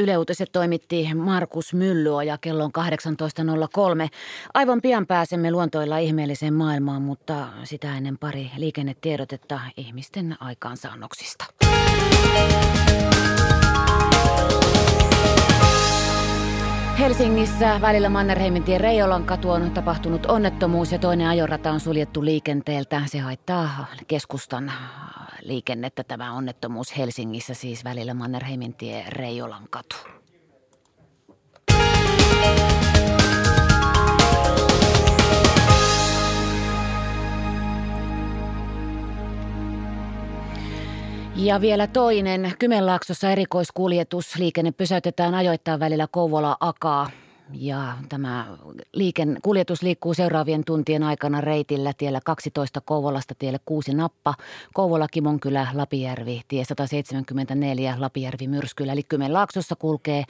Yle Uutiset toimitti Markus Myllyoja kello on 18.03. Aivan pian pääsemme luontoilla ihmeelliseen maailmaan, mutta sitä ennen pari liikennetiedotetta ihmisten aikaansaannoksista. Helsingissä välillä Mannerheimin Reijolan katu on tapahtunut onnettomuus ja toinen ajorata on suljettu liikenteeltä. Se haittaa keskustan liikennettä tämä onnettomuus Helsingissä, siis välillä Mannerheimin tie Reijolan katu. Ja vielä toinen. Kymenlaaksossa erikoiskuljetus. Liikenne pysäytetään ajoittaa välillä Kouvola-Akaa. Ja tämä liiken, kuljetus liikkuu seuraavien tuntien aikana reitillä tiellä 12 Kouvolasta tielle 6 Nappa, Kouvola Kimonkylä, Lapijärvi, tie 174 Lapijärvi Myrskylä. Eli Kymenlaaksossa kulkee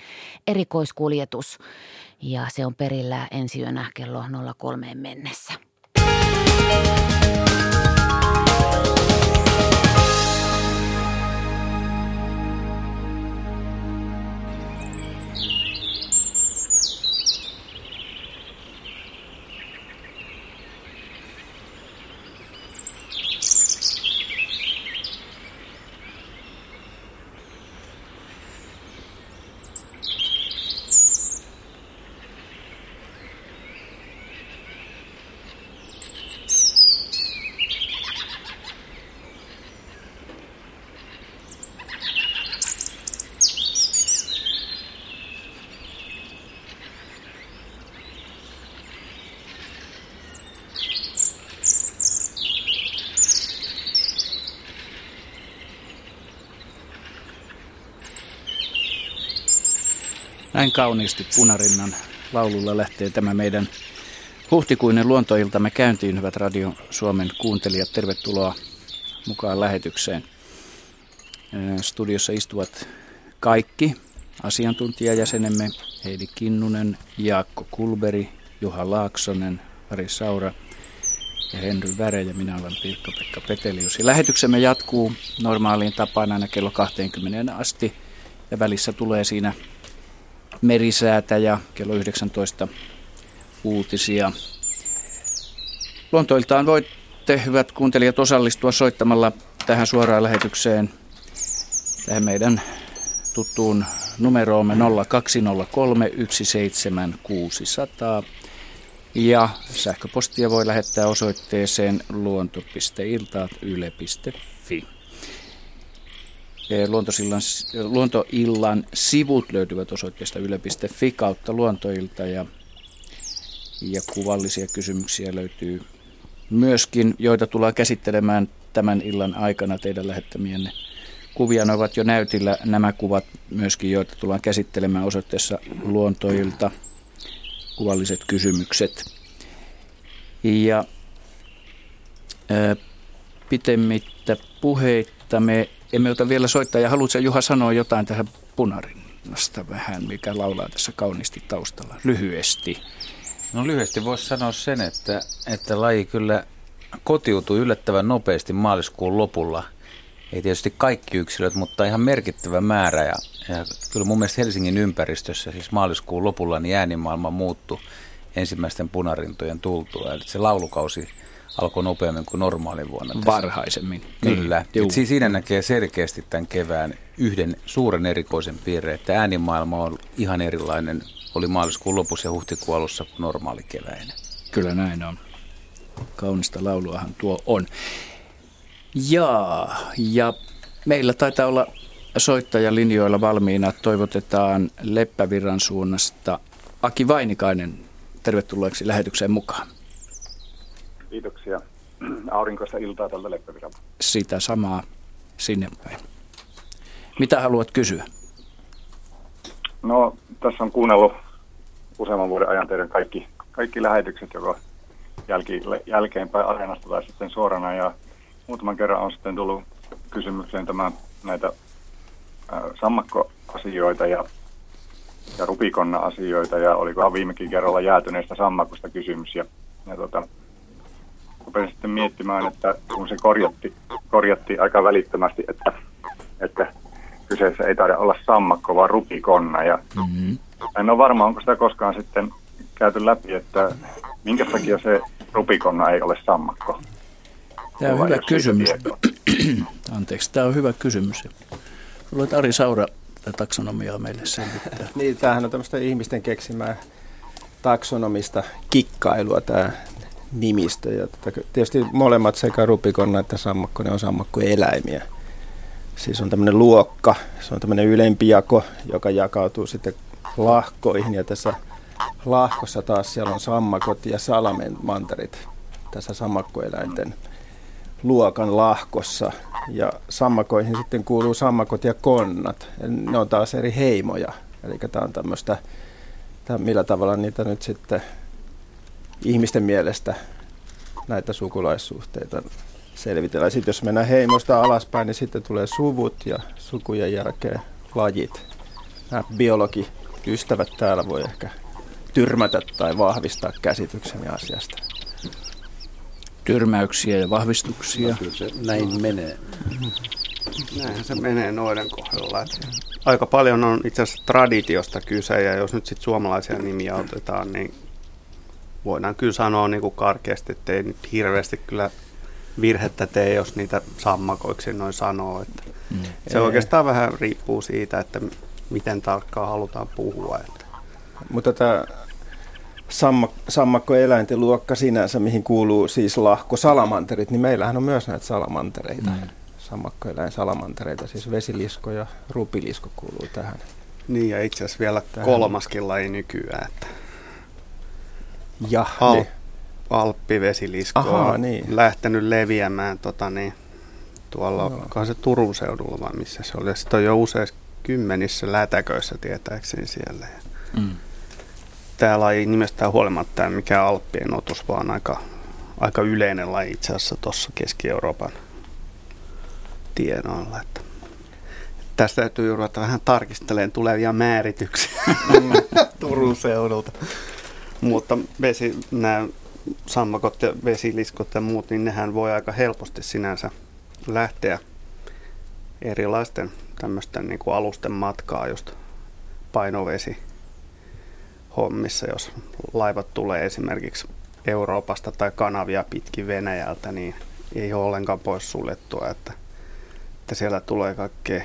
erikoiskuljetus ja se on perillä ensi yönä kello 03 mennessä. Näin kauniisti Punarinnan laululla lähtee tämä meidän huhtikuinen luontoiltamme käyntiin, hyvät Radio Suomen kuuntelijat. Tervetuloa mukaan lähetykseen. Studiossa istuvat kaikki asiantuntijajäsenemme Heidi Kinnunen, Jaakko Kulberi, Juha Laaksonen, Ari Saura ja Henry Väre ja minä olen Pirkka-Pekka Petelius. Ja lähetyksemme jatkuu normaaliin tapaan aina kello 20 asti ja välissä tulee siinä merisäätä ja kello 19 uutisia. Luontoiltaan voitte, hyvät kuuntelijat, osallistua soittamalla tähän suoraan lähetykseen, tähän meidän tuttuun numeroomme 0203 17600. Ja sähköpostia voi lähettää osoitteeseen luonto.iltaat.yle.fi. Luontosillan, luontoillan sivut löytyvät osoitteesta yle.fi kautta luontoilta ja, ja kuvallisia kysymyksiä löytyy myöskin, joita tullaan käsittelemään tämän illan aikana teidän lähettämienne kuvia. Ne ovat jo näytillä nämä kuvat myöskin, joita tullaan käsittelemään osoitteessa luontoilta kuvalliset kysymykset. Ja ää, pitemmittä puheitta me emme ota vielä soittaa. Ja haluatko Juha sanoa jotain tähän punarinnasta vähän, mikä laulaa tässä kauniisti taustalla, lyhyesti? No lyhyesti voisi sanoa sen, että, että laji kyllä kotiutui yllättävän nopeasti maaliskuun lopulla. Ei tietysti kaikki yksilöt, mutta ihan merkittävä määrä. Ja, ja kyllä mun mielestä Helsingin ympäristössä, siis maaliskuun lopulla, niin äänimaailma muuttui ensimmäisten punarintojen tultua. Eli se laulukausi alkoi nopeammin kuin normaalin vuonna. Tässä. Varhaisemmin. Kyllä. Niin, siis siinä näkee selkeästi tämän kevään yhden suuren erikoisen piirre, että äänimaailma on ihan erilainen, oli maaliskuun lopussa ja huhtikuun alussa kuin normaali keväinen. Kyllä näin on. Kaunista lauluahan tuo on. Jaa, ja meillä taitaa olla soittajalinjoilla valmiina. Toivotetaan Leppävirran suunnasta Aki Vainikainen tervetulleeksi lähetykseen mukaan. Kiitoksia. Aurinkoista iltaa tältä Leppäviralta. Sitä samaa sinne päin. Mitä haluat kysyä? No, tässä on kuunnellut useamman vuoden ajan teidän kaikki, kaikki lähetykset, joko jälki, jälkeenpäin areenasta tai sitten suorana. Ja muutaman kerran on sitten tullut kysymykseen tämä, näitä äh, sammakkoasioita ja, ja rupikonna-asioita. Ja olikohan viimekin kerralla jäätyneestä sammakosta kysymys. Ja, ja tota, rupesin sitten miettimään, että kun se korjatti, korjatti aika välittömästi, että, että kyseessä ei taida olla sammakko, vaan rupikonna. Ja mm-hmm. En ole varma, onko sitä koskaan sitten käyty läpi, että minkä takia se rupikonna ei ole sammakko. Tämä on hyvä kysymys. Anteeksi, tämä on hyvä kysymys. Luulen, Ari Saura tätä taksonomiaa meille selvittää. niin, tämähän on tämmöistä ihmisten keksimää taksonomista kikkailua tämä nimistö. Ja tietysti molemmat sekä rupikonna että sammakko, ne on sammakkoeläimiä. Siis on tämmöinen luokka, se on tämmöinen ylempi jako, joka jakautuu sitten lahkoihin ja tässä lahkossa taas siellä on sammakot ja salamanterit tässä sammakkoeläinten luokan lahkossa. Ja sammakoihin sitten kuuluu sammakot ja konnat. Ne on taas eri heimoja. Eli tämä on tämmöistä, millä tavalla niitä nyt sitten ihmisten mielestä näitä sukulaissuhteita selvitellään. Sitten jos mennään heimosta alaspäin, niin sitten tulee suvut ja sukujen jälkeen lajit. Nämä biologiystävät täällä voi ehkä tyrmätä tai vahvistaa käsitykseni asiasta. Tyrmäyksiä ja vahvistuksia. No, se näin menee. Näinhän se menee noiden kohdalla. Aika paljon on itse asiassa traditiosta kyse ja jos nyt sitten suomalaisia nimiä otetaan, niin voidaan kyllä sanoa niin kuin karkeasti, että ei nyt hirveästi kyllä virhettä tee, jos niitä sammakoiksi noin sanoo. Että mm. Se ei. oikeastaan vähän riippuu siitä, että miten tarkkaan halutaan puhua. Että. Mutta tämä sammak- sammakkoeläinten luokka sinänsä, mihin kuuluu siis lahko salamanterit, niin meillähän on myös näitä salamantereita. Mm. Sammakkoeläin salamantereita, siis vesilisko ja rupilisko kuuluu tähän. Niin ja itse asiassa vielä tähän. kolmaskin laji nykyään. Että ja, Al- niin. Alppivesilisko Aha, on niin. lähtenyt leviämään tota, niin, tuolla, no. se Turun seudulla vai missä se oli. Sitten on jo useissa kymmenissä lätäköissä tietääkseni siellä. Mm. Tämä laji nimestään huolimatta mikä Alppien otus, vaan aika, aika yleinen laji itse asiassa tuossa Keski-Euroopan tienoilla. Että tästä täytyy ruveta vähän tarkistelemaan tulevia määrityksiä mm. Turun seudulta. Mutta vesi, nämä sammakot ja vesiliskot ja muut, niin nehän voi aika helposti sinänsä lähteä erilaisten tämmöisten niin kuin alusten matkaa just painovesi hommissa, jos laivat tulee esimerkiksi Euroopasta tai kanavia pitkin Venäjältä, niin ei ole ollenkaan pois suljettua, että, että siellä tulee kaikkea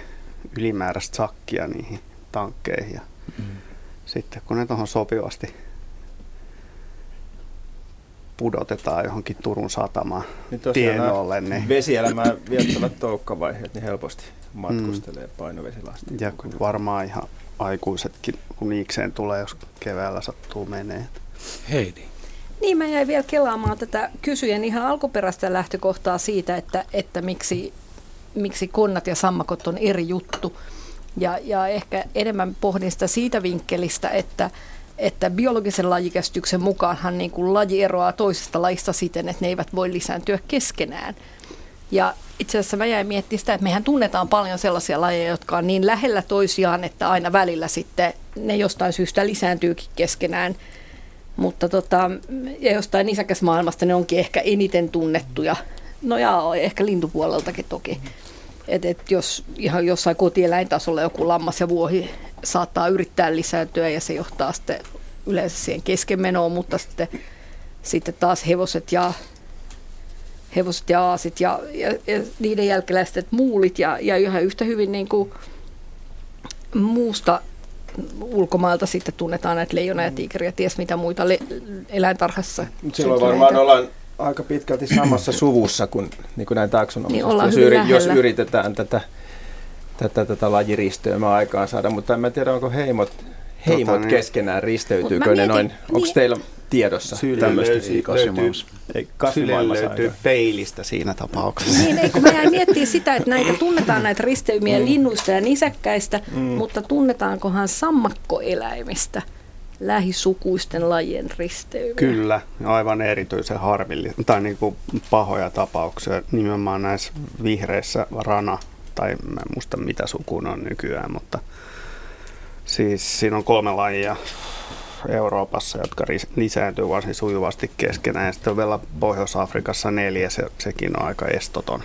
ylimääräistä sakkia niihin tankkeihin. Ja mm. Sitten kun ne tuohon sopivasti pudotetaan johonkin Turun satamaan niin tienolle. Niin... Vesielämää viettävät toukkavaiheet niin helposti matkustelee mm. painovesilastin. Ja varmaan ihan aikuisetkin, kun niikseen tulee, jos keväällä sattuu menee. Heidi. Niin, mä jäin vielä kelaamaan tätä kysyjen ihan alkuperäistä lähtökohtaa siitä, että, että miksi, miksi konnat ja sammakot on eri juttu. Ja, ja ehkä enemmän pohdin sitä siitä vinkkelistä, että, että biologisen lajikäsityksen mukaanhan niin kuin laji eroaa toisesta lajista siten, että ne eivät voi lisääntyä keskenään. Ja itse asiassa mä jäin miettimään sitä, että mehän tunnetaan paljon sellaisia lajeja, jotka on niin lähellä toisiaan, että aina välillä sitten ne jostain syystä lisääntyykin keskenään. Mutta tota, ja jostain maailmasta ne onkin ehkä eniten tunnettuja. No ja ehkä lintupuoleltakin toki. Et, et jos ihan jossain kotieläintasolla joku lammas ja vuohi saattaa yrittää lisääntyä ja se johtaa sitten yleensä siihen keskenmenoon, mutta sitten, sitten taas hevoset ja hevoset ja aasit ja, ja, ja niiden jälkeläiset muulit ja, ja yhä yhtä hyvin niin kuin muusta ulkomailta sitten tunnetaan näitä leijona ja tiikeriä, ties mitä muita le- eläintarhassa. Silloin varmaan ollaan aika pitkälti samassa suvussa kuin, niin kuin näin taksonomisesti, niin jos, yri, jos yritetään tätä, tätä, tätä lajiristöymää aikaan saada, mutta en mä tiedä, onko heimot, heimot tota, niin. keskenään risteytyykö ne noin, onko niin. teillä tiedossa tämmöistä Syle löytyy peilistä siinä tapauksessa. Niin, ei, kun mä jäin miettimään sitä, että näitä tunnetaan näitä risteymiä mm. linnuista ja nisäkkäistä, mm. mutta tunnetaankohan sammakkoeläimistä? lähisukuisten lajien risteymiä. Kyllä, aivan erityisen harmillisia tai niin kuin pahoja tapauksia nimenomaan näissä vihreissä rana, tai mä en muista mitä sukuun on nykyään, mutta siis siinä on kolme lajia Euroopassa, jotka lisääntyy varsin sujuvasti keskenään. Ja sitten on vielä Pohjois-Afrikassa neljä, se, sekin on aika estoton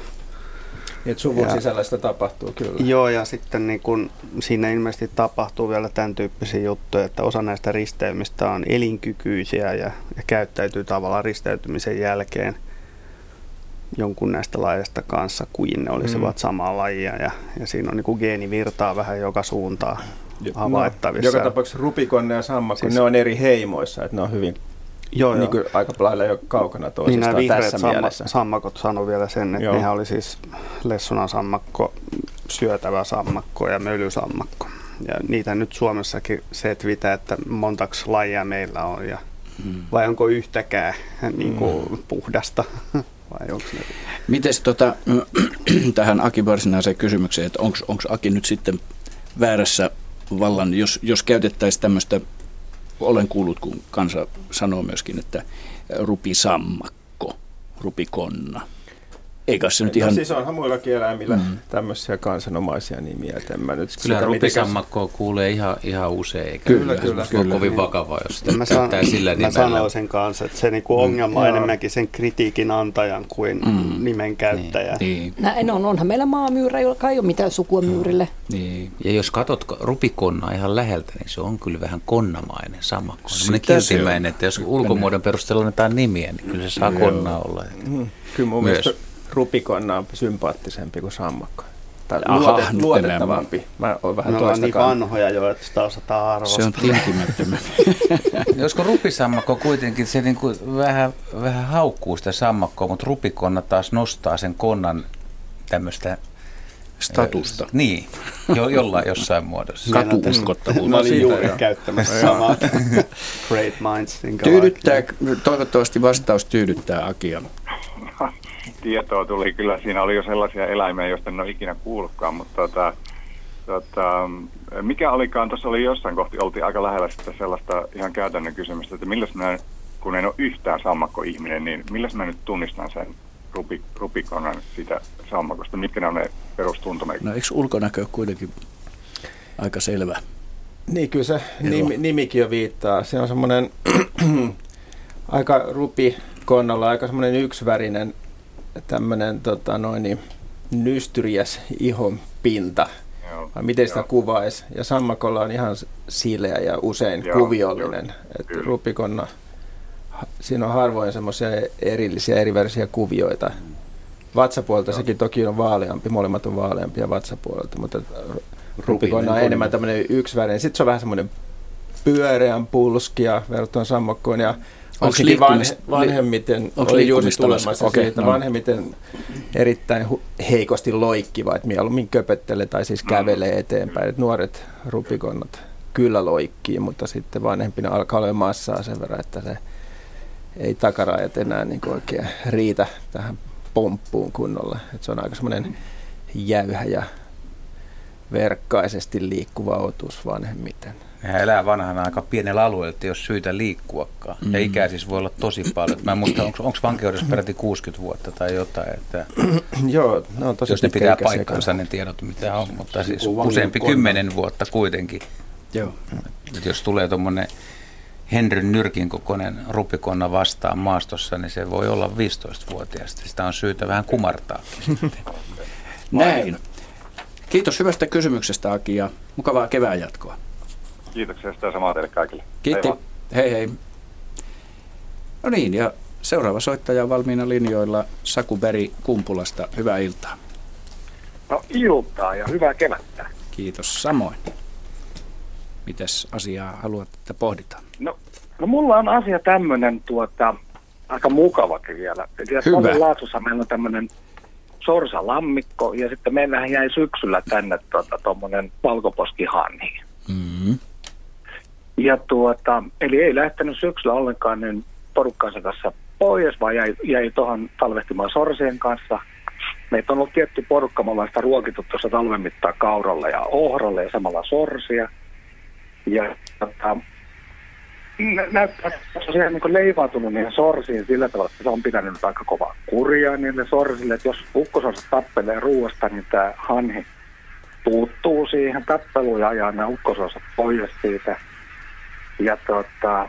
että suvun Ja- sisällä sitä tapahtuu kyllä. Joo, ja sitten niin kun, siinä ilmeisesti tapahtuu vielä tämän tyyppisiä juttuja, että osa näistä risteymistä on elinkykyisiä ja, ja käyttäytyy tavallaan risteytymisen jälkeen jonkun näistä lajeista kanssa kuin ne olisivat mm. samaa lajia. Ja, ja siinä on niin kuin geenivirtaa vähän joka suuntaan havaittavissa. No, joka tapauksessa rupikonne ja sammakko, Siis- ne on eri heimoissa, että ne on hyvin joo, niin joo. kuin, aika lailla jo kaukana Niin toisistaan vihreät tässä samma, mielessä. sammakot sanoi vielä sen, että Joo. nehän oli siis lessunan sammakko, syötävä sammakko ja mölysammakko. Ja niitä nyt Suomessakin setvitä, että montaks lajia meillä on ja Mm. vai onko yhtäkään niin kuin puhdasta vai onko ne Miten tota, tähän Aki varsinaiseen kysymykseen, että onko Aki nyt sitten väärässä vallan, jos, jos käytettäisiin tämmöistä, olen kuullut, kun kansa sanoo myöskin, että rupisammakko, rupikonna. Eikä se nyt No, ihan... siis onhan muillakin eläimillä mm. tämmöisiä kansanomaisia nimiä, että en mä nyt Kyllä mitenkään- rupisammakkoa kuulee ihan, ihan usein, eikä Kyllä, se kyllä, ole kyllä. kovin vakavaa, jos sitä Mä, san, sillä mä nimellä. sanoisin kanssa, että se niinku ongelma on Joo. enemmänkin sen kritiikin antajan kuin Mm. nimen käyttäjä. Niin, Näin on, onhan meillä maamyyrä, joka ei ole mitään sukua myyrille. niin. Ja jos katsot rupikonnaa ihan läheltä, niin se on kyllä vähän konnamainen sammakko. Semmoinen Sitä se kiltimäinen, on. että jos ulkomuodon perusteella annetaan nimiä, niin kyllä se saa konnaa olla. Mm. Kyllä mun Myös. mielestä rupikonna on sympaattisempi kuin sammakko. Tai Aha, luotettavampi. Mä oon vähän Me ollaan niin vanhoja jo, että sitä osataan arvostaa. Se on tinkimättömän. Josko rupisammakko kuitenkin se niin kuin vähän, vähän haukkuu sitä sammakkoa, mutta rupikonna taas nostaa sen konnan tämmöistä... Statusta. Niin, jo, jollain jossain muodossa. Katuuskottavuutta. Mä olin siitä juuri käyttämässä samaa Great Minds. Think Tyydyttää, toivottavasti vastaus tyydyttää Akia. Tietoa tuli kyllä. Siinä oli jo sellaisia eläimiä, joista en ole ikinä kuullutkaan, mutta tota, tota, mikä olikaan, tuossa oli jossain kohti, oltiin aika lähellä sitten sellaista ihan käytännön kysymystä, että milläs mä, kun en ole yhtään sammakko-ihminen, niin milläs mä nyt tunnistan sen rupi, rupikonan siitä sammakosta, mitkä ne on ne perustuntomerkit? No eikö ulkonäkö kuitenkin aika selvä? Niin, kyllä se nimi, nimikin jo viittaa. Se on semmoinen aika rupi konnalla, aika semmoinen yksivärinen tämmöinen tota, noin, niin, nystyriäs ihon pinta. Joo, Vai miten sitä joo. kuvaisi? Ja sammakolla on ihan sileä ja usein Joo, kuviollinen. joo, Että rupikonna, siinä on harvoin semmoisia erillisiä erivärisiä kuvioita. Vatsapuolelta sekin toki on vaaleampi, molemmat on vaaleampia vatsapuolelta, mutta rupikonna on enemmän tämmöinen yksivärinen. Sitten se on vähän semmoinen pyöreän pulskia verrattuna sammakkoon ja Onks varsinkin liikkumista- vanhemmiten, oli juuri tulemassa? Okei, siitä, no. vanhemmiten erittäin hu- heikosti loikkiva, että mieluummin köpöttelee tai siis kävelee eteenpäin. Et nuoret rupikonnat kyllä loikkii, mutta sitten vanhempina alkaa olla massaa sen verran, että se ei takarajat enää niin oikein riitä tähän pomppuun kunnolla. Et se on aika semmoinen jäyhä ja verkkaisesti liikkuva otus vanhemmiten. Nehän elää vanhana aika pienellä alueella, että ei ole syytä liikkuakaan. Mm. Ja ikää siis voi olla tosi paljon. Mä en muista, onko vankeudessa peräti 60 vuotta tai jotain, että Joo, ne on tosi jos ne pitää paikkansa ne tiedot, mitä on, mutta siis useampi kymmenen vuotta kuitenkin. Joo. Et jos tulee tuommoinen Henryn nyrkin kokoinen rupikonna vastaan maastossa, niin se voi olla 15-vuotiaasta. Sitä on syytä vähän kumartaa. Näin. Kiitos hyvästä kysymyksestä Aki ja mukavaa kevään jatkoa. Kiitoksia sitä samaa teille kaikille. Kiitti. Hei. Hei hei. No niin, ja seuraava soittaja on valmiina linjoilla Saku Beri Kumpulasta. Hyvää iltaa. No iltaa ja hyvää kevättä. Kiitos samoin. Mitäs asiaa haluat, että pohditaan? No, no mulla on asia tämmöinen tuota, aika mukavakin vielä. Hyvä. Laaksossa meillä on tämmöinen sorsalammikko ja sitten meillähän jäi syksyllä tänne tuommoinen tota, valkoposkihanhi. Mm-hmm. Ja tuota, eli ei lähtenyt syksyllä ollenkaan niin porukkansa kanssa pois, vaan jäi, jäi tuohon talvehtimaan sorsien kanssa. Meitä on ollut tietty porukka, me ollaan sitä ruokittu tuossa talven mittaan kauralla ja ohralle ja samalla sorsia. Ja tota, nä- näyttää, että se on niin leivautunut niihin sorsiin sillä tavalla, että se on pitänyt nyt aika kovaa kurjaa niille sorsille, että jos ukkosorsa tappelee ruoasta, niin tämä hanhi puuttuu siihen tappeluun ja ajaa nämä ukkosorsat pois siitä. Ja tota,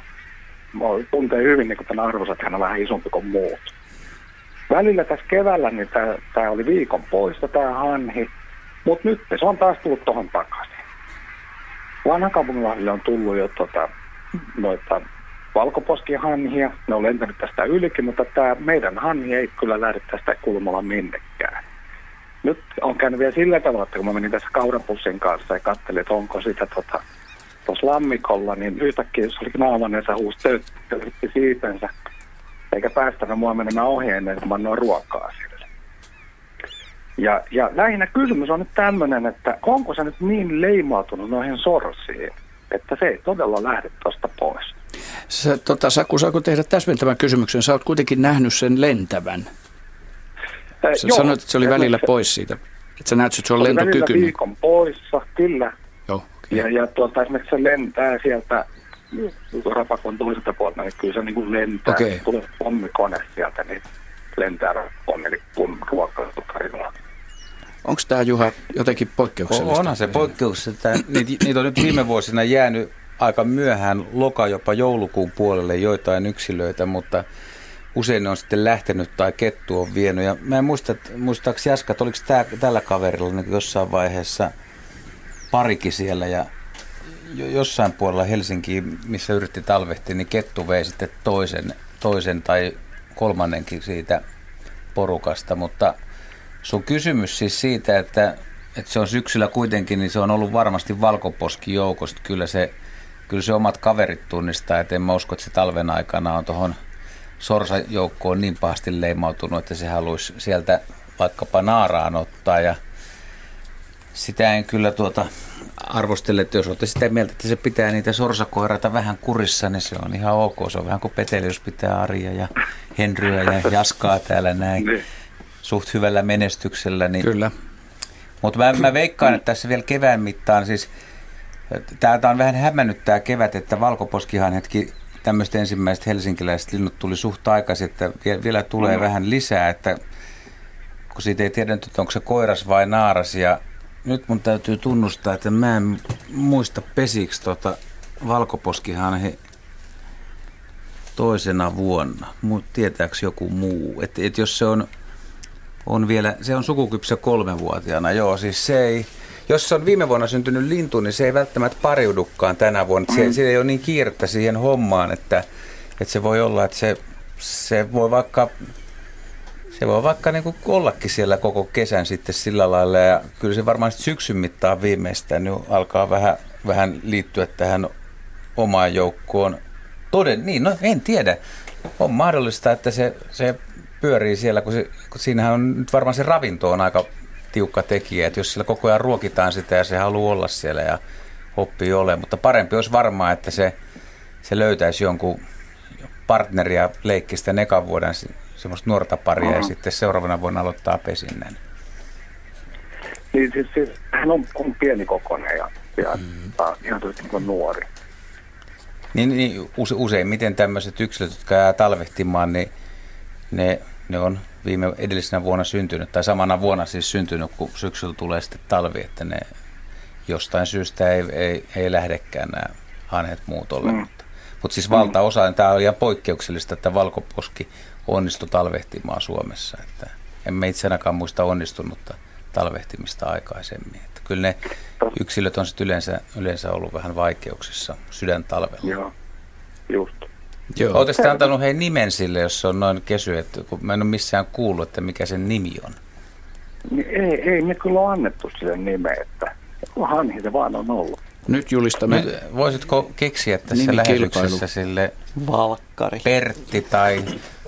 tuntee hyvin niin tämän arvossa, että hän on vähän isompi kuin muut. Välillä tässä keväällä niin tämä oli viikon poissa tämä hanhi, mutta nyt se on taas tullut tuohon takaisin. Vanha kaupungilahdille on tullut jo tota, noita valkoposkihanhia, ne on lentänyt tästä ylikin, mutta tämä meidän hanhi ei kyllä lähde tästä kulmalla minnekään. Nyt on käynyt vielä sillä tavalla, että kun mä menin tässä kaurapussin kanssa ja katselin, että onko sitä tota, tuossa lammikolla, niin yhtäkkiä se oli naamanensa huusi töytti siipensä, eikä päästänyt mua menemään ohi ennen kuin mä annoin ruokaa sille. Ja, ja lähinnä kysymys on nyt tämmöinen, että onko se nyt niin leimautunut noihin sorsiin, että se ei todella lähde tuosta pois. Sä, tota, Saku, saako tehdä täsmentävän kysymyksen? Sä oot kuitenkin nähnyt sen lentävän. Sä joo, sanoit, että se oli välillä se, pois siitä. Että sä näet, että se on lentokykyinen. viikon poissa, kyllä. Ja, ja tuota, esimerkiksi se lentää sieltä rapakon toiselta puolelta, niin kyllä se niin kuin lentää. Okay. Tulee pommikone sieltä, niin lentää pommi, kun ruokailua. Onko tämä Juha jotenkin poikkeuksellista? Onhan se poikkeuksellista. Niitä, niitä on nyt viime vuosina jäänyt aika myöhään loka jopa joulukuun puolelle joitain yksilöitä, mutta usein ne on sitten lähtenyt tai kettu on vienyt. Ja mä en muista, muistaakseni Jaska, että oliko tää, tällä kaverilla niin jossain vaiheessa parikin siellä ja jossain puolella Helsinkiin, missä yritti talvehtia, niin kettu vei sitten toisen, toisen tai kolmannenkin siitä porukasta, mutta sun kysymys siis siitä, että, että se on syksyllä kuitenkin, niin se on ollut varmasti valkoposki joukosta. Kyllä se, kyllä se omat kaverit tunnistaa, että en mä usko, että se talven aikana on tuohon sorsajoukkoon niin pahasti leimautunut, että se haluaisi sieltä vaikkapa naaraan ottaa ja sitä en kyllä tuota arvostele, että jos olette sitä mieltä, että se pitää niitä sorsakoirata vähän kurissa, niin se on ihan ok. Se on vähän kuin Peteli, jos pitää Arja ja Henryä ja Jaskaa täällä näin niin. suht hyvällä menestyksellä. Niin... Kyllä. Mutta mä, mä veikkaan, että tässä vielä kevään mittaan, siis täältä on vähän hämännyt tämä kevät, että valkoposkihan hetki tämmöiset ensimmäiset helsinkiläiset linnut tuli suht aikaisin, että vielä tulee mm. vähän lisää, että kun siitä ei tiedä että onko se koiras vai naaras ja nyt mun täytyy tunnustaa, että mä en muista pesiksi tota valkoposkihanhi toisena vuonna. Mut tietääks joku muu? Että et jos se on, on vielä, se on sukukypsä kolmevuotiaana, joo, siis se ei, jos se on viime vuonna syntynyt lintu, niin se ei välttämättä pariudukaan tänä vuonna. Se, se ei ole niin kiirettä siihen hommaan, että, että se voi olla, että se, se voi vaikka se voi vaikka niin kuin ollakin siellä koko kesän sitten sillä lailla ja kyllä se varmaan syksyn mittaan viimeistään nyt alkaa vähän, vähän liittyä tähän omaan joukkoon. Toden, niin, no en tiedä. On mahdollista, että se, se pyörii siellä, kun, se, kun siinähän on nyt varmaan se ravinto on aika tiukka tekijä, että jos sillä koko ajan ruokitaan sitä ja se haluaa olla siellä ja oppii ole, mutta parempi olisi varmaan, että se, se löytäisi jonkun partneria leikkistä ekan vuoden semmoista nuorta paria Aha. ja sitten seuraavana vuonna aloittaa pesinnän. Niin siis, siis hän on, on pieni kokoinen ja, ja mm. ihan niin nuori. Niin, niin use, useimmiten tämmöiset yksilöt, jotka jää talvehtimaan, niin ne, ne on viime edellisenä vuonna syntynyt, tai samana vuonna siis syntynyt, kun syksyllä tulee sitten talvi, että ne jostain syystä ei, ei, ei lähdekään nämä hanhet muut ollen. Mm. Mutta, mutta siis valtaosa, mm. tämä on ihan poikkeuksellista, että valkoposki onnistui talvehtimaan Suomessa. Että emme itse ainakaan muista onnistunutta talvehtimista aikaisemmin. Että kyllä ne yksilöt on sitten yleensä, yleensä ollut vähän vaikeuksissa sydäntalvella. Joo, just. Joo. Oletteko antanut hei nimen sille, jos se on noin kesy, että kun mä en ole missään kuullut, että mikä sen nimi on? Niin ei, ei me kyllä ole annettu sille nimeä, että hanhi se vaan on ollut. Nyt julistamme. Nyt, voisitko keksiä tässä lähetyksessä sille Valkkari. Pertti tai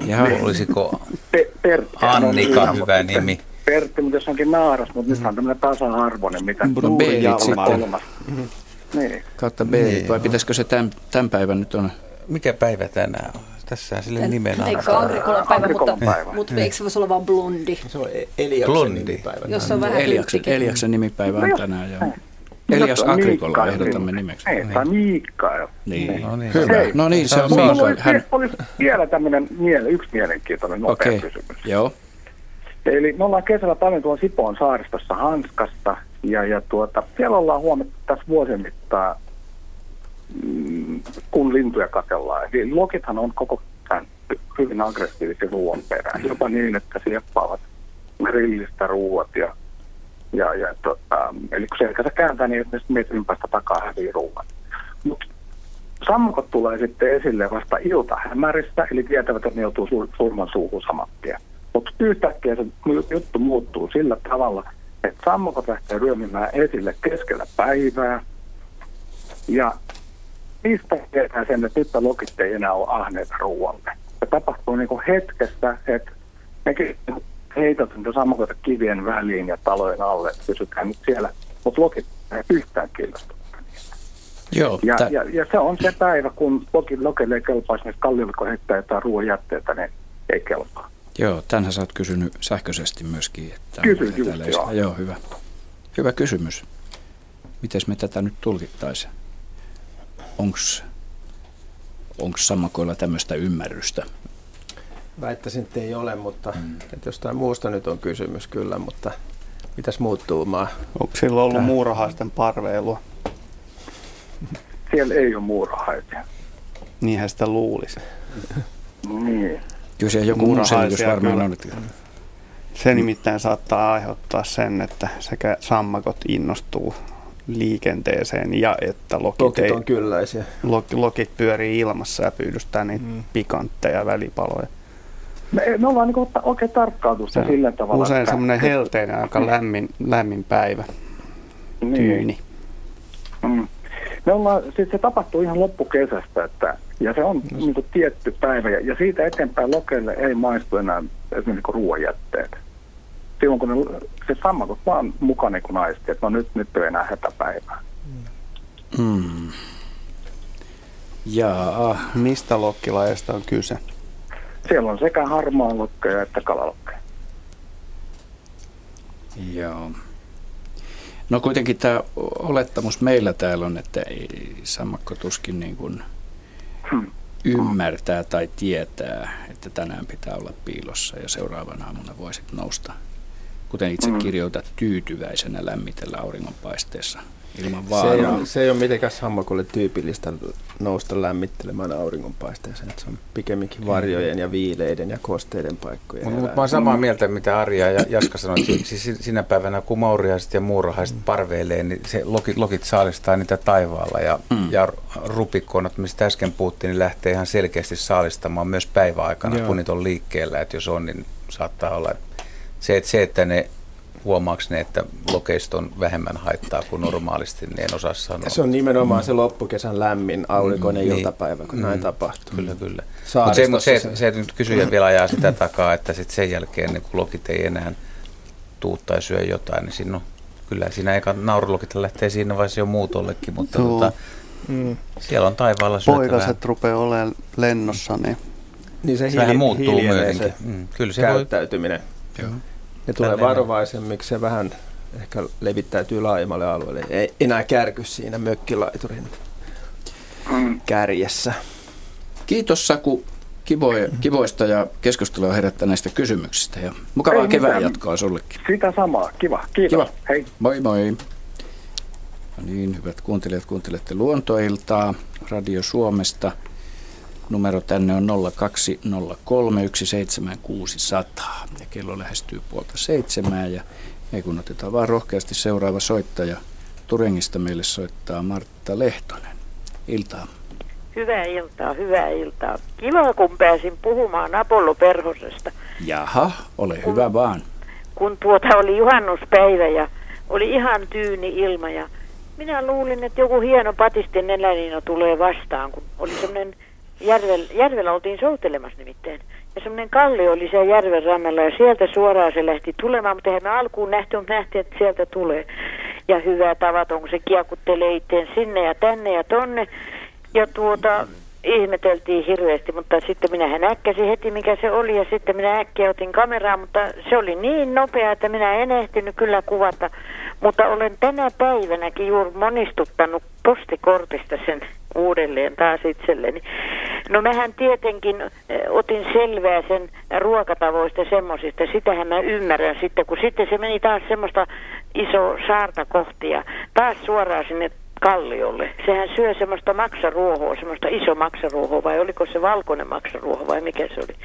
ja olisiko Pe- Pertti, Annika on hyvä nimi? Pertti, mutta jos onkin naaras, mutta mm. nyt on tämmöinen tasa-arvoinen, mitä no, B sitten. Mm-hmm. Niin. Kautta B, niin. vai pitäisikö se tämän, tämän päivän nyt on? Mikä päivä tänään on? Tässä sille Tän, nimen Eikö se ole Agrikolan päivä, mutta, päivä. mutta eikö se voisi olla vain blondi? Se on e- Eliaksen blondi. nimipäivä. Jos on vähän Eliaksen, Eliaksen nimipäivä on tänään, joo. Elias Agrikola ehdotamme nimeksi. Ei, tämä Mikael. Niin. No niin, Hyvä. Hei, no niin se on Mikael. Hän... Olisi vielä tämmöinen miele, yksi mielenkiintoinen nopea okay. kysymys. Joo. Eli me ollaan kesällä paljon tuolla Sipoon saaristossa Hanskasta, ja, ja tuota, siellä ollaan huomattu tässä vuosien mittaan, mm, kun lintuja katellaan. Eli lokithan on koko tämän hyvin aggressiivisia ruoan perään. Jopa niin, että sieppaavat grillistä ruuat ja, ja, ja tota, eli kun selkänsä kääntää, niin ne metrin päästä takaa hävii ruuan. Mutta sammukot tulee sitten esille vasta iltahämärissä, eli tietävät, että ne joutuu sur- surman suuhun saman tien. Mutta yhtäkkiä se juttu muuttuu sillä tavalla, että sammukot lähtee ryömimään esille keskellä päivää, ja niistä tietää sen, että nyt lokit ei enää ole ahneita ruoalle. Se tapahtuu niin hetkessä, että mekin heitot niitä sammakota kivien väliin ja talojen alle, että pysytään nyt siellä, mutta lokit ei yhtään kiinnosta. Joo, Ja, tä- ja, ja, se on se päivä, kun lokin, lokelle ei kelpaa esimerkiksi kalliolle, kun heittää jotain ruoan jätteitä, niin ei kelpaa. Joo, tänhän sä oot kysynyt sähköisesti myöskin. Että onko just, joo. joo. hyvä. Hyvä kysymys. Miten me tätä nyt tulkittaisiin? Onks, onks sammakoilla tämmöistä ymmärrystä? Väittäisin, että ei ole, mutta mm. että jostain muusta nyt on kysymys kyllä, mutta mitäs muuttuu maa? Onko sillä ollut Tää- muurahaisten parveilua? Siellä ei ole muurahaisia. Niinhän sitä luulisi. Niin. Kyllä siellä joku muu Muurahaisia selitys varmaan on. että- Se nimittäin saattaa aiheuttaa sen, että sekä sammakot innostuu liikenteeseen ja että lokit, Lokit ei, on kylläisiä. lok, lokit pyörii ilmassa ja pyydystää niitä mm. pikantteja välipaloja. Me, me ollaan niin oikein tarkkautu Se sitä sillä tavalla. Usein semmoinen helteinen, aika lämmin, lämmin päivä, niin. tyyni. Mm. Me ollaan, siis se tapahtuu ihan loppukesästä, että, ja se on No niin kuin tietty päivä, ja, ja siitä eteenpäin lokeille ei maistu enää esimerkiksi niin ruoanjätteet. Silloin kun ne, se sammakot vaan mukana niin kuin aisti, että no nyt, nyt ei enää hätäpäivää. Mm. Jaa, Mistä lokkilajeista on kyse? Siellä on sekä harmaa lokkeja että kalalokkeja. joo. No kuitenkin tämä olettamus meillä täällä on, että ei sammakko tuskin niin kuin Hmm. ymmärtää tai tietää, että tänään pitää olla piilossa ja seuraavana aamuna voisit nousta, kuten itse Mm. kirjoitat, tyytyväisenä lämmitellä auringonpaisteessa ilman Se ei, vaaraa. ole, se ei ole mitenkään sammakolle tyypillistä nousta lämmittelemään auringonpaisteeseen. Että se on pikemminkin varjojen ja viileiden ja kosteiden paikkojen. Mutta eläin. mä oon samaa mieltä, mitä Arja ja Jaska sanoi. Siis si- sinä päivänä, kun mauriaiset ja muurahaiset parveilee, niin se lokit, lokit saalistaa niitä taivaalla. Ja, Mm. ja rupikonot, mistä äsken puhuttiin, niin lähtee ihan selkeästi saalistamaan myös päiväaikana, Joo. kun niitä on liikkeellä. Että jos on, niin saattaa olla. Että se, että, se, että ne huomaaks ne, että lokeista on vähemmän haittaa kuin normaalisti, niin en osaa sanoa. Se on nimenomaan se loppukesän lämmin aurinkoinen Mm, iltapäivä, kun niin. näin Mm. tapahtuu. Kyllä, kyllä. Mutta se, mut se, se- se, se nyt kysyjä vielä ajaa sitä takaa, että sit sen jälkeen, niin kun lokit ei enää tuu tai syö jotain, niin siinä on, kyllä siinä eka naurulokit lähtee siinä vaiheessa jo muutollekin, mutta Joo. tota, Mm. siellä on taivaalla syötävää. Poikaset rupeaa olemaan lennossa, niin Niin se, Se vähän hiili- muuttuu se Mm, kyllä se voi, käyttäytyminen. Joo. Ne tulee varovaisemmiksi, se vähän ehkä levittäytyy laajemmalle alueelle. Ei enää kärky siinä mökkilaiturin kärjessä. Kiitos Saku kivoja, kivoista ja keskustelua herättäneistä kysymyksistä ja mukavaa Ei kevään mitään. jatkoa sullekin. Sitä samaa. Kiva. Kiitos. Kiva. Hei. Moi moi. No niin, hyvät kuuntelijat, kuuntelette Luontoiltaa Radio Suomesta. Numero tänne on 0203 17600 ja kello lähestyy puolta seitsemää ja ei kun otetaan vaan rohkeasti seuraava soittaja. Turengista meille soittaa Martta Lehtonen. Iltaa. Hyvää iltaa, hyvää iltaa. Kiva, kun pääsin puhumaan Apollo Perhosesta, Jaha, ole hyvä vaan. kun tuota oli juhannuspäivä ja oli ihan tyyni ilma ja minä luulin, että joku hieno patisten eläinino tulee vastaan, kun oli semmoinen, järvel, järvellä oltiin soutelemassa nimittäin. Ja semmoinen kalli oli siellä järven rannalla ja sieltä suoraan se lähti tulemaan, mutta eihän me alkuun nähty, mutta nähtiin, että sieltä tulee. Ja hyvä tavaton, kun se kiekuttelee itteen sinne ja tänne ja tonne. Ja tuota, ihmeteltiin hirveästi, mutta sitten minä näkkäsin heti, mikä se oli, ja sitten minä äkkiä otin kameraa, mutta se oli niin nopea, että minä en ehtinyt kyllä kuvata. Mutta olen tänä päivänäkin juuri monistuttanut postikortista sen uudelleen taas itselleni. No mähän tietenkin otin selvää sen ruokatavoista ja semmosista, sitähän mä ymmärrän sitten, kun sitten se meni taas semmoista iso saarta kohti ja taas suoraan sinne kalliolle. Sehän syö semmoista maksaruohoa, semmoista iso maksaruohoa, vai oliko se valkoinen maksaruoho vai mikä se oli.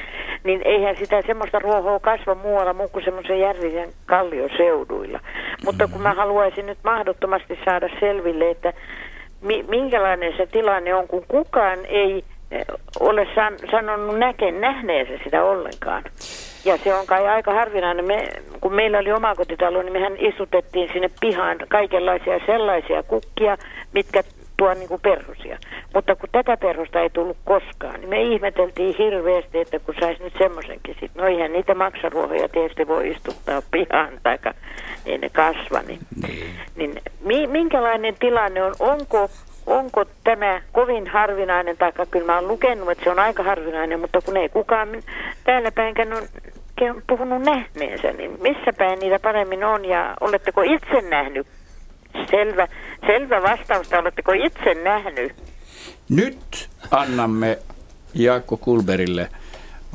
Niin eihän sitä semmoista ruohoa kasva muualla muu kuin semmoisen järvisen kallioseuduilla. Mutta kun mä haluaisin nyt mahdottomasti saada selville, että minkälainen se tilanne on, kun kukaan ei eh, ole san- sanonut näke, nähneensä sitä ollenkaan. Ja se on kai aika harvinainen. Me, kun meillä oli omakotitalo, niin mehän istutettiin sinne pihaan kaikenlaisia sellaisia kukkia, mitkä tuo niin kuin perhosia. Mutta kun tätä perhosta ei tullut koskaan, niin me ihmeteltiin hirveästi, että kun saisi nyt semmoisenkin sit. No eihän niitä maksaruohoja tietysti voi istuttaa pihaan, tai ei ne kasva. Niin, niin mi, minkälainen tilanne on? Onko onko tämä kovin harvinainen, tai kyllä mä oon lukenut, että se on aika harvinainen, mutta kun ei kukaan täällä päinkään on puhunut nähneensä, niin missä päin niitä paremmin on ja oletteko itse nähnyt? Selvä, selvä vastausta, oletteko itse nähnyt? Nyt annamme Jaakko Kulberille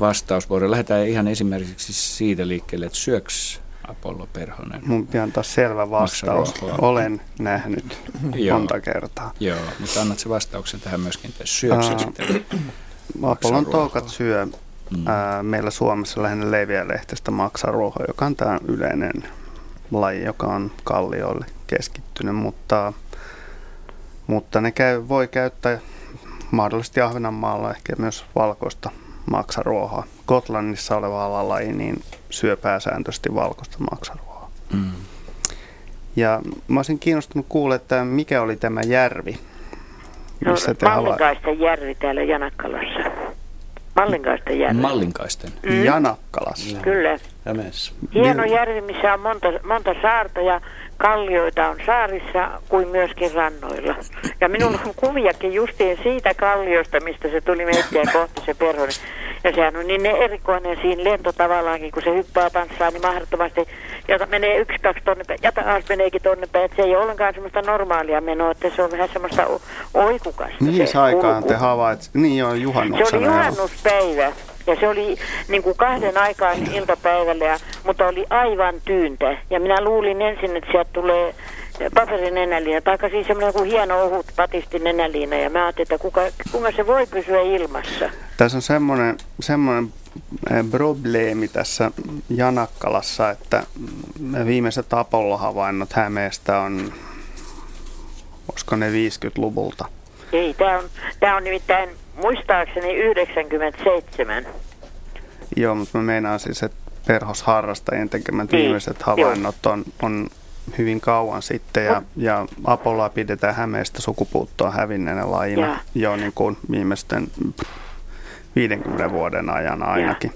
vastausvuoron. Lähdetään ihan esimerkiksi siitä liikkeelle, että syöks Apollo Perhonen? Mun pitää antaa selvä vastaus. Olen nähnyt monta kertaa. Joo, mutta annat se vastauksen tähän myöskin, että syöks Aa. sitten? Apollon toukat syö Mm. ää, meillä Suomessa lähinnä leviälehteistä maksaruoho, joka on tämä yleinen laji, joka on kallioille keskittynyt, mutta, mutta ne käy, voi käyttää mahdollisesti Ahvenanmaalla ehkä myös valkoista maksaruohoa. Kotlannissa oleva alalaji niin syö pääsääntöisesti valkoista maksaruohoa. Mm. Ja mä olisin kiinnostunut kuulla, että mikä oli tämä järvi, No, missä te hava- Mallinkaisten järvi täällä Janakkalassa. Mallinkaisten järvi. Mallinkaisten. Mm. Janakkalassa. Kyllä. Hämeessä. Hieno Mil- järvi, missä on monta, monta saarta ja kallioita on saarissa kuin myöskin rannoilla. Ja minulla on kuviakin justiin siitä kalliosta, mistä se tuli meitä kohti se perhonen. Ja sehän on niin erikoinen siinä lento tavallaankin, kun se hyppää tanssaa niin mahdottomasti. Ja menee yksi, kaksi tonne päin, ja taas meneekin tonne päin. Että se ei ole ollenkaan semmoista normaalia menoa, että se on vähän semmoista oikukasta. Mihin se aikaan kulku. te havait? Niin joo, Se juhannuksena. oli joo. juhannuspäivä ja se oli niin kuin kahden aikaan iltapäivällä, ja, mutta oli aivan tyyntä. Ja minä luulin ensin, että sieltä tulee paperinenäliina, tai siis semmoinen kuin hieno ohut patisti nenäliina, ja mä ajattelin, että kuka, kuinka se voi pysyä ilmassa. Tässä on semmoinen, semmoinen eh, probleemi tässä Janakkalassa, että viimeiset Apollo-havainnot Hämeestä on, olisiko ne 50-luvulta. Ei, tämä on, tää on nimittäin muistaakseni 97. Joo, mutta mä meinaan siis, että perhosharrastajien tekemät Niin, viimeiset havainnot on, on hyvin kauan sitten ja, ja Apolloa pidetään Hämeestä sukupuuttoon hävinneenä lajina Jaa. jo niin kuin viimeisten pff, 50 vuoden ajan ainakin.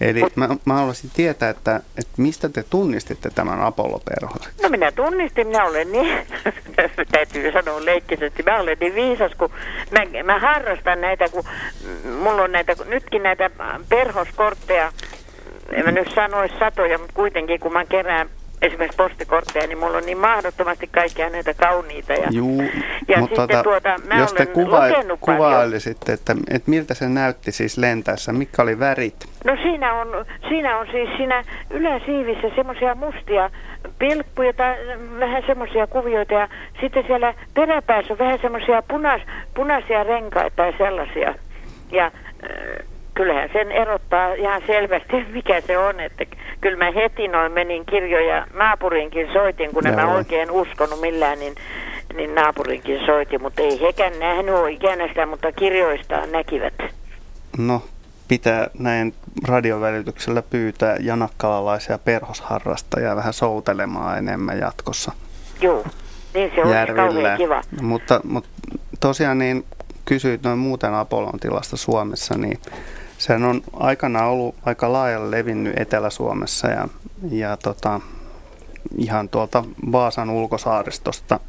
Eli mä, mä haluaisin tietää, että, että mistä te tunnistitte tämän Apollo-perhosen? No minä tunnistin, minä olen niin, täytyy sanoa leikkisesti, mä olen niin viisas, kun mä, mä harrastan näitä, kun mulla on näitä, nytkin näitä perhoskortteja, en mä nyt sanoisi satoja, mutta kuitenkin kun mä kerään esimerkiksi postikortteja, niin mulla on niin mahdottomasti kaikkia näitä kauniita. Ja, Juu, ja mutta sitten tota, tuota, mä jos te olen kuva- kuvailisitte, että, että miltä se näytti siis lentäessä, mitkä oli värit? No siinä on, siinä on siis siinä yläsiivissä semmoisia mustia pilkkuja tai vähän semmoisia kuvioita ja sitten siellä peräpäässä on vähän semmoisia punas, punaisia renkaita tai sellaisia. Ja äh, kyllähän sen erottaa ihan selvästi, mikä se on. Että kyllä mä heti noin menin kirjoja naapuriinkin soitin, kun en mä oikein uskonut millään, niin, niin naapurinkin soitin, mutta ei hekään nähnyt ole ikänä sitä, mutta kirjoistaan näkivät. No, pitää näin radiovälityksellä pyytää janakkalalaisia perhosharrastajia vähän soutelemaan enemmän jatkossa Joo, niin se on kauhean kiva. Mutta, mutta tosiaan niin kysyit noin muuten Apollon tilasta Suomessa, niin sehän on aikana ollut aika laajalle levinnyt Etelä-Suomessa ja, ja tota, ihan tuolta Vaasan ulkosaaristosta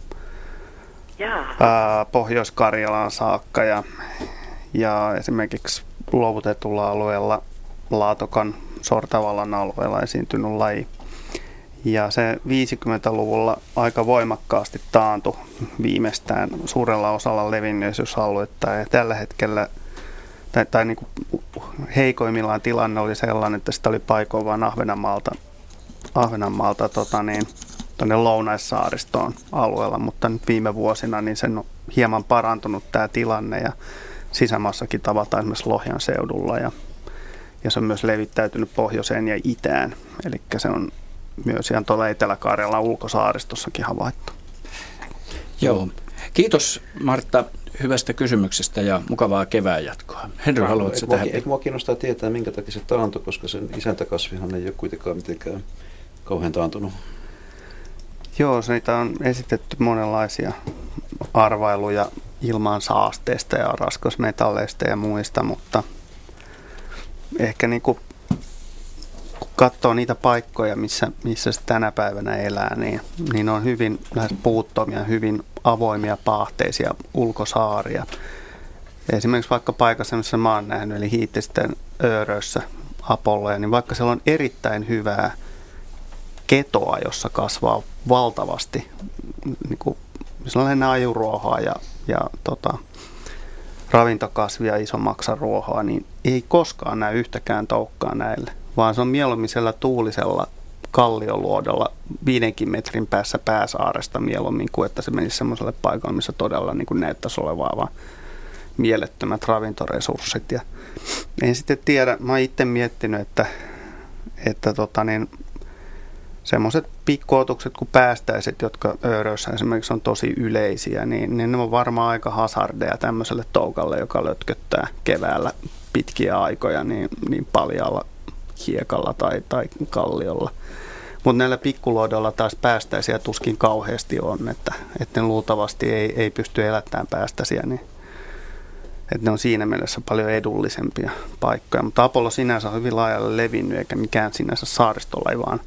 ää, Pohjois-Karjalaan saakka ja, ja esimerkiksi luovutetulla alueella Laatokan Sortavallan alueella esiintynyt laji. Ja se 50-luvulla aika voimakkaasti taantui viimeistään suurella osalla levinneisyysaluetta ja tällä hetkellä tai, tai niin kuin heikoimmillaan tilanne oli sellainen, että sitä oli paikoin vain Ahvenanmaalta, Ahvenanmaalta tota niin, tuonne Lounaissaaristoon alueella, mutta nyt viime vuosina niin sen on hieman parantunut tämä tilanne ja sisämaassakin tavataan esimerkiksi Lohjan seudulla ja, ja se on myös levittäytynyt pohjoiseen ja itään. Eli se on myös ihan tuolla Etelä-Karjalan ulkosaaristossakin havaittu. Joo. Kiitos Martta hyvästä kysymyksestä ja mukavaa kevään jatkoa. Henry, haluatko tähän? Eikö mua kiinnostaa tietää, minkä takia se taantui, koska sen isäntäkasvihan ei ole kuitenkaan mitenkään kauhean taantunut. Joo, siitä on esitetty monenlaisia arvailuja ilman saasteista ja raskasmetalleista ja muista, mutta ehkä niin kuin, katsoo niitä paikkoja, missä, missä se tänä päivänä elää, niin, niin on hyvin lähes puuttomia, hyvin avoimia paahteisia ulkosaaria. Esimerkiksi vaikka paikassa, missä mä oon nähnyt, eli Hiittisten Öörössä Apolloja, niin vaikka siellä on erittäin hyvää ketoa, jossa kasvaa valtavasti niin kuin, sellainen ajuruohoa ja, ja tota, ravintokasvia, iso maksaruohoa, niin ei koskaan näy yhtäkään toukkaa näille, vaan se on mieluummin siellä tuulisella kallioluodolla viidenkin metrin päässä pääsaaresta mieluummin kuin että se menisi semmoiselle paikalle, missä todella niin kuin näyttäisi olevaa vaan mielettömät ravintoresurssit. Ja en sitten tiedä, mä oon itse miettinyt, että, että tota niin, semmoiset pikkuotukset kuin päästäiset, jotka Öörössä esimerkiksi on tosi yleisiä, niin, niin ne on varmaan aika hazardeja tämmöiselle toukalle, joka lötköttää keväällä pitkiä aikoja niin, niin paljalla hiekalla tai, tai kalliolla. Mutta näillä pikkuloidoilla taas päästäisiä tuskin kauheasti on, että, että ne luultavasti ei, ei pysty elättämään päästäisiä, niin että ne on siinä mielessä paljon edullisempia paikkoja. Mutta Apollo sinänsä on hyvin laajalle levinnyt, eikä mikään sinänsä saaristolla, vaan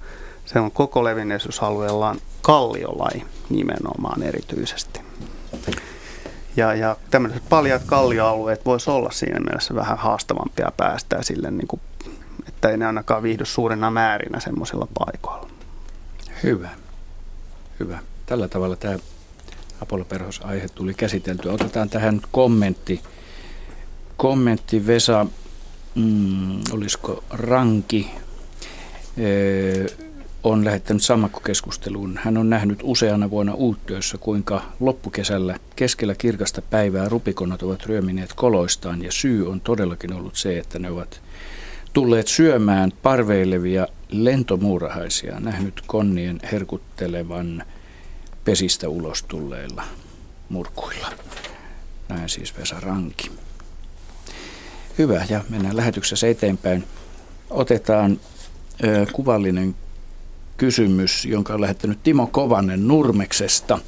se on koko levinneisyysalueellaan kalliolai nimenomaan erityisesti. Ja, ja tämmöiset paljat kallioalueet voisi olla siinä mielessä vähän haastavampia päästää sille, niin kuin, että ei ne ainakaan viihdy suurena määrinä semmoisilla paikoilla. Hyvä. Hyvä. Tällä tavalla tämä Apollo Perhos aihe tuli käsiteltyä. Otetaan tähän kommentti. Kommentti Vesa, mm, olisiko Ranki, on lähettänyt sammakkokeskusteluun. Hän on nähnyt useana vuonna uuttyössä, kuinka loppukesällä keskellä kirkasta päivää rupikonnat ovat ryömineet koloistaan ja syy on todellakin ollut se, että ne ovat tulleet syömään parveilevia lentomuurahaisia, nähnyt konnien herkuttelevan pesistä ulos tulleilla murkuilla. Näin siis Vesa Ranki. Hyvä, ja mennään lähetyksessä eteenpäin. Otetaan ö, kuvallinen kysymys, jonka on lähettänyt Timo Kovanen Nurmeksesta.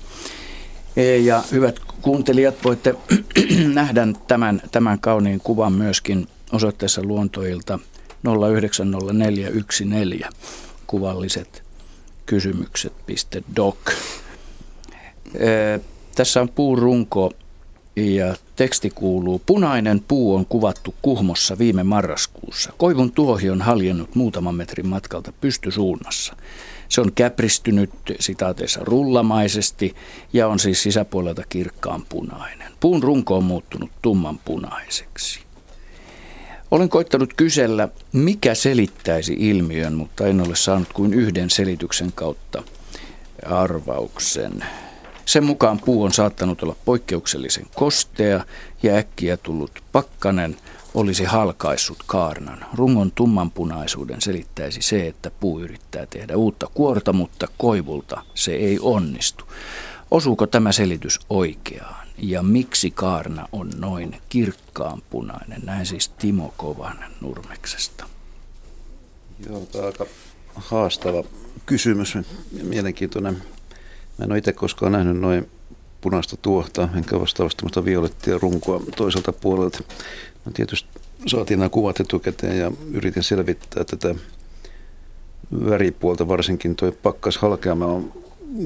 E, ja hyvät kuuntelijat, voitte nähdä tämän, tämän kauniin kuvan myöskin osoitteessa luontoilta 090414 kuvalliset kysymykset.doc. Tässä on puurunko ja teksti kuuluu, punainen puu on kuvattu Kuhmossa viime marraskuussa. Koivun tuohi on haljennut muutaman metrin matkalta pystysuunnassa. Se on käpristynyt sitaateissa rullamaisesti ja on siis sisäpuolelta kirkkaan punainen. Puun runko on muuttunut tumman punaiseksi. Olen koittanut kysellä, mikä selittäisi ilmiön, mutta en ole saanut kuin yhden selityksen kautta arvauksen. Sen mukaan puu on saattanut olla poikkeuksellisen kostea ja äkkiä tullut pakkanen olisi halkaissut kaarnan. Rungon tummanpunaisuuden selittäisi se, että puu yrittää tehdä uutta kuorta, mutta koivulta se ei onnistu. Osuuko tämä selitys oikeaan? Ja miksi kaarna on noin kirkkaanpunainen? Näin siis Timo Kovan Nurmeksesta. Joo, tämä on aika haastava kysymys, mielenkiintoinen. Mä en ole itse koskaan nähnyt noin punaista tuohta, enkä vastaavasti violettia runkoa toiselta puolelta. Mä tietysti saatiin nämä kuvat etukäteen ja yritin selvittää tätä väripuolta, varsinkin tuo pakkas halkeama on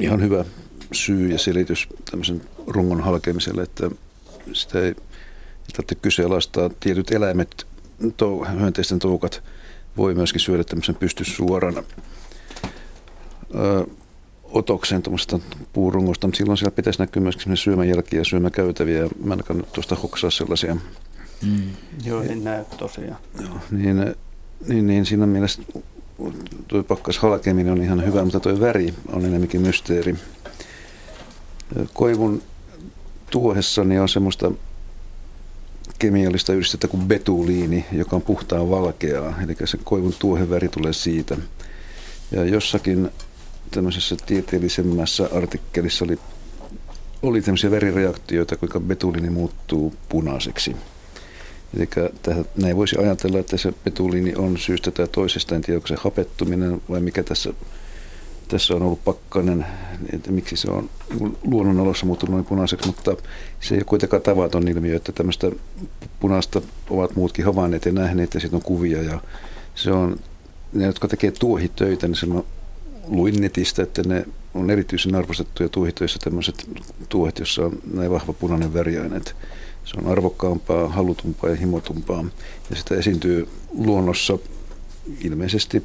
ihan hyvä syy ja selitys tämmöisen rungon halkeamiselle, että sitä ei, ei tarvitse kyseenalaistaa. Tietyt eläimet, tou, hyönteisten toukat, voi myöskin syödä tämmöisen pystyssuorana. Öö, otoksen tuommoista puurungosta, mutta silloin siellä pitäisi näkyä myöskin syömäjälkiä ja syömäkäytäviä. Mä en kannata tuosta hoksaa sellaisia. Mm. Joo, en näy tosiaan. Joo, niin, niin, niin siinä mielessä tuo pakkas halkeminen on ihan hyvä, mutta tuo väri on enemmänkin mysteeri. Koivun tuohessani on semmoista kemiallista yhdistettä kuin betuliini, joka on puhtaan valkeaa, eli se koivun tuohen väri tulee siitä. Ja jossakin tämmöisessä tieteellisemmässä artikkelissa oli, oli tämmöisiä verireaktioita, kuinka betuliini muuttuu punaiseksi. Eli näin voisi ajatella, että se betuliini on syystä tai toisesta, en tiedä onko se hapettuminen vai mikä tässä, tässä on ollut pakkanen, että miksi se on luonnonolossa muuttunut noin punaiseksi, mutta se ei ole kuitenkaan tavaton ilmiö, että tämmöistä punaista ovat muutkin havainneet ja nähneet ja siitä on kuvia ja se on, ne jotka tekee tuohitöitä, niin se luin netistä, että ne on erityisen arvostettuja tuohitöissä tämmöiset tuohet, jossa on näin vahva punainen väriaine. Se on arvokkaampaa, halutumpaa ja himotumpaa. Ja sitä esiintyy luonnossa ilmeisesti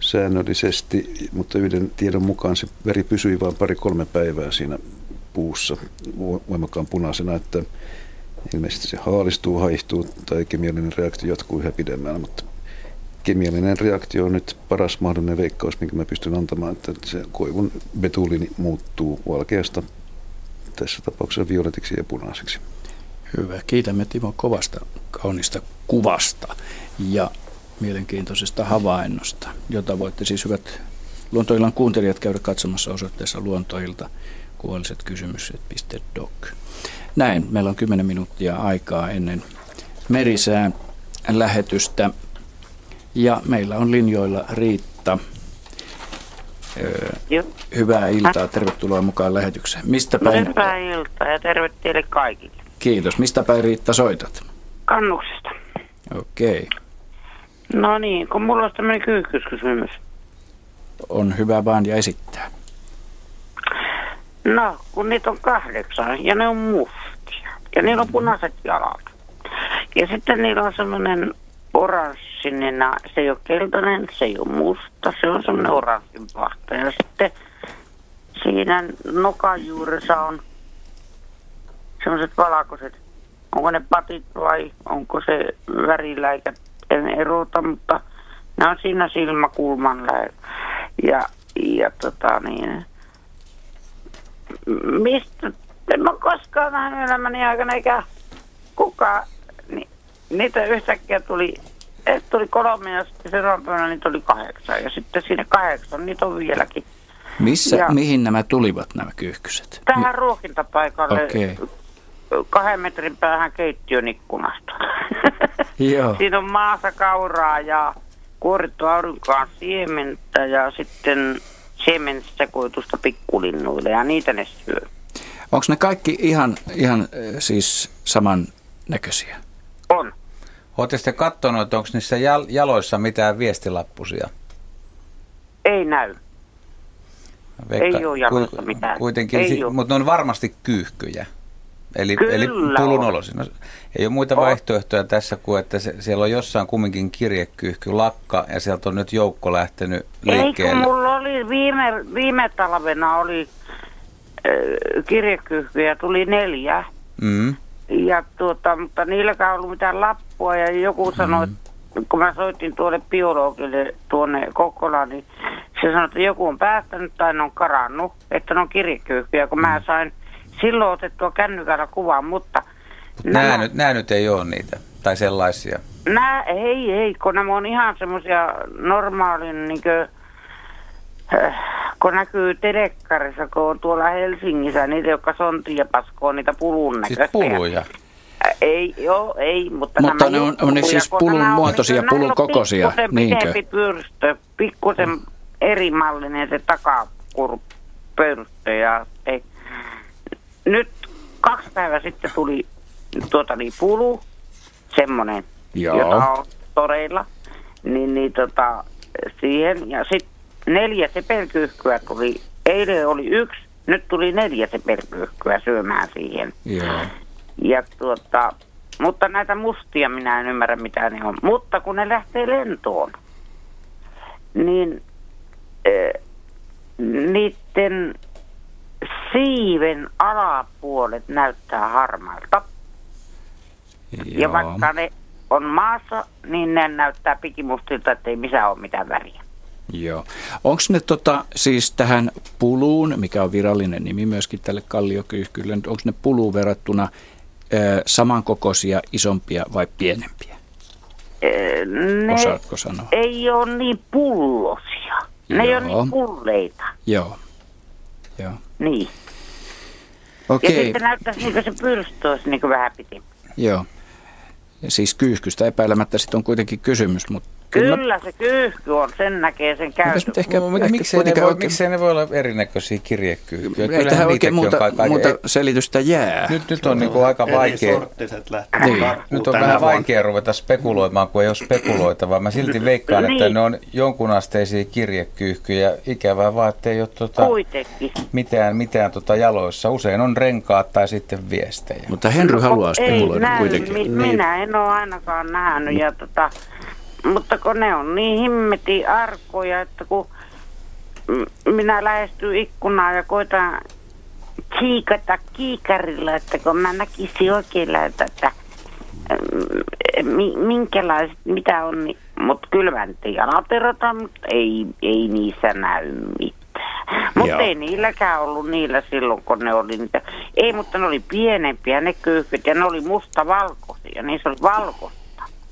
säännöllisesti, mutta yhden tiedon mukaan se veri pysyi vain pari-kolme päivää siinä puussa voimakkaan punaisena, että ilmeisesti se haalistuu, haihtuu tai kemiallinen reaktio jatkuu yhä pidemmään, mutta kemiallinen reaktio on nyt paras mahdollinen veikkaus, minkä mä pystyn antamaan, että se koivun betuliini muuttuu valkeasta tässä tapauksessa violetiksi ja punaiseksi. Hyvä. Kiitämme Timo kovasta kaunista kuvasta ja mielenkiintoisesta havainnosta, jota voitte siis hyvät Luontoillan kuuntelijat käydä katsomassa osoitteessa luontoilta kuolliset kysymykset.doc. Näin, meillä on 10 minuuttia aikaa ennen merisään lähetystä ja meillä on linjoilla Riitta. Joo. Hyvää iltaa, tervetuloa mukaan lähetykseen. Mistä päin? Hyvää iltaa ja terve teille kaikille. Kiitos. Mistä päin Riitta soitat? Kannuksesta. Okei. Okay. No niin, kun mulla on tämmöinen kyyhkyskysymys. On hyvä vaan ja esittää. No, kun niitä on kahdeksan ja ne on mustia ja niillä on punaiset jalat. Ja sitten niillä on semmoinen oranssinen, se ei ole keltainen, se ei ole musta, se on semmoinen oranssin pahta. Ja sitten siinä nokan juuressa on semmoiset valkoiset, onko ne patit vai onko se väriläikä, en erota, mutta ne on siinä silmäkulman lähellä. Ja, ja tota niin, mistä, en mä koskaan nähnyt elämäni aikana eikä kukaan, niin niitä yhtäkkiä tuli että tuli kolme ja sitten seuraavana niitä oli kahdeksan. Ja sitten siinä kahdeksan, niitä on vieläkin. Missä, ja mihin nämä tulivat nämä kyyhkyset? Tähän ruokintapaikalle. Okay. Kahden metrin päähän keittiön ikkunasta. Joo. Siinä on maassa kauraa ja kuorittu aurinkoaan siementä ja sitten siemensekoitusta pikkulinnuille ja niitä ne syö. Onko ne kaikki ihan, ihan siis saman näköisiä? On. Oletteko sitten katsonut, että onko niissä jal- jaloissa mitään viestilappusia? Ei näy. Veikka, ei ole jaloissa mitään. Kuitenkin, si- mutta ne on varmasti kyyhkyjä. Eli, eli pulun olosi. No, ei ole muita on. vaihtoehtoja tässä kuin, että se, siellä on jossain kumminkin kirjekyyhky lakka ja sieltä on nyt joukko lähtenyt liikkeelle. Ei, mulla oli viime, viime talvena oli äh, kirjekyyhkyjä, tuli neljä. Mm. Ja tuota, mutta niilläkään ollut mitään lappua ja joku sanoi, mm-hmm. kun mä soitin tuolle biologille tuonne Kokkolaan, niin se sanoi, että joku on päästänyt tai ne on karannut, että ne on kirjekyyhkyjä, kun mm. mä sain silloin otettua kännykällä kuvaa, mutta... Nämä, nämä, nyt, nämä nyt ei ole niitä, tai sellaisia. Nämä, ei, ei, kun nämä on ihan semmoisia normaalin niin kuin, kun näkyy telekkarissa, kun on tuolla Helsingissä niitä, jotka sontii ja paskoo niitä pulun näköisiä. Siis puluja? Ei, joo, ei, mutta, mutta ne on, on ne siis pulun muotoisia, pulun kokoisia, niinkö? Pikkusen pyrstö, pikkusen eri mallinen se takakurpyrstö ja ei. Nyt kaksi päivää sitten tuli tuota niin pulu, semmoinen, Joo. jota on toreilla, niin, niin tota, siihen ja sitten neljä sepelkyyhkyä tuli. Eilen oli yksi, nyt tuli neljä sepelkyyhkyä syömään siihen. Joo. Ja tuota, mutta näitä mustia minä en ymmärrä mitä ne on. Mutta kun ne lähtee lentoon, niin äh, niiden siiven alapuolet näyttää harmailta. Joo. Ja vaikka ne on maassa, niin ne näyttää pikimustilta, että ei missään ole mitään väriä. Joo. Onko ne tota, siis tähän puluun, mikä on virallinen nimi myöskin tälle kalliokyyhkylle, onko ne puluun verrattuna ö, samankokoisia, isompia vai pienempiä? Ne Osaatko sanoa? ei ole niin pullosia. Ne ei ole Joo. niin pulleita. Joo. Joo. Niin. Okei, Ja sitten näyttäisi niin kuin se pyrstö olisi niin kuin vähän piti. joo. Ja siis kyyhkystä epäilemättä sitten on kuitenkin kysymys, mutta kyllä, Kyllä se kyyhky on, sen näkee sen käytön. ehkä, Mutta ehkä miksei, ne voi, oikein- miksei ne voi olla erinäköisiä kirjekyyhkyjä? ei tähän oikein muuta, kaiken- muuta ei- selitystä jää. Nyt, nyt on niin kuin aika vaikea. Niin. Nyt on vähän vuonna. vaikea ruveta spekuloimaan, kun ei ole spekuloitavaa. Mä silti veikkaan, että Niin. ne on jonkunasteisia kirjekyyhkyjä. Ikävää vaan, että ei ole tota, Kuitenkin. mitään, mitään tota jaloissa. Usein on renkaat tai sitten viestejä. Mutta Henry haluaa spekuloida kuitenkin. Mi- minä en ole ainakaan nähnyt. Ja tota, mutta kun ne on niin himmetin arkoja, että kun minä lähestyn ikkunaan ja koitan kiikata kiikarilla, että kun mä näkisin oikein läheltä, että mi- minkälaiset, mitä on, niin, mutta kyllä mä nyt jalat erotan, mutta ei, ei niissä näy mitään. Mutta ei niilläkään ollut niillä silloin, kun ne oli niitä. Ei, mutta ne oli pienempiä ne kyyhkyt ja ne oli mustavalkoisia. Niissä oli valkoista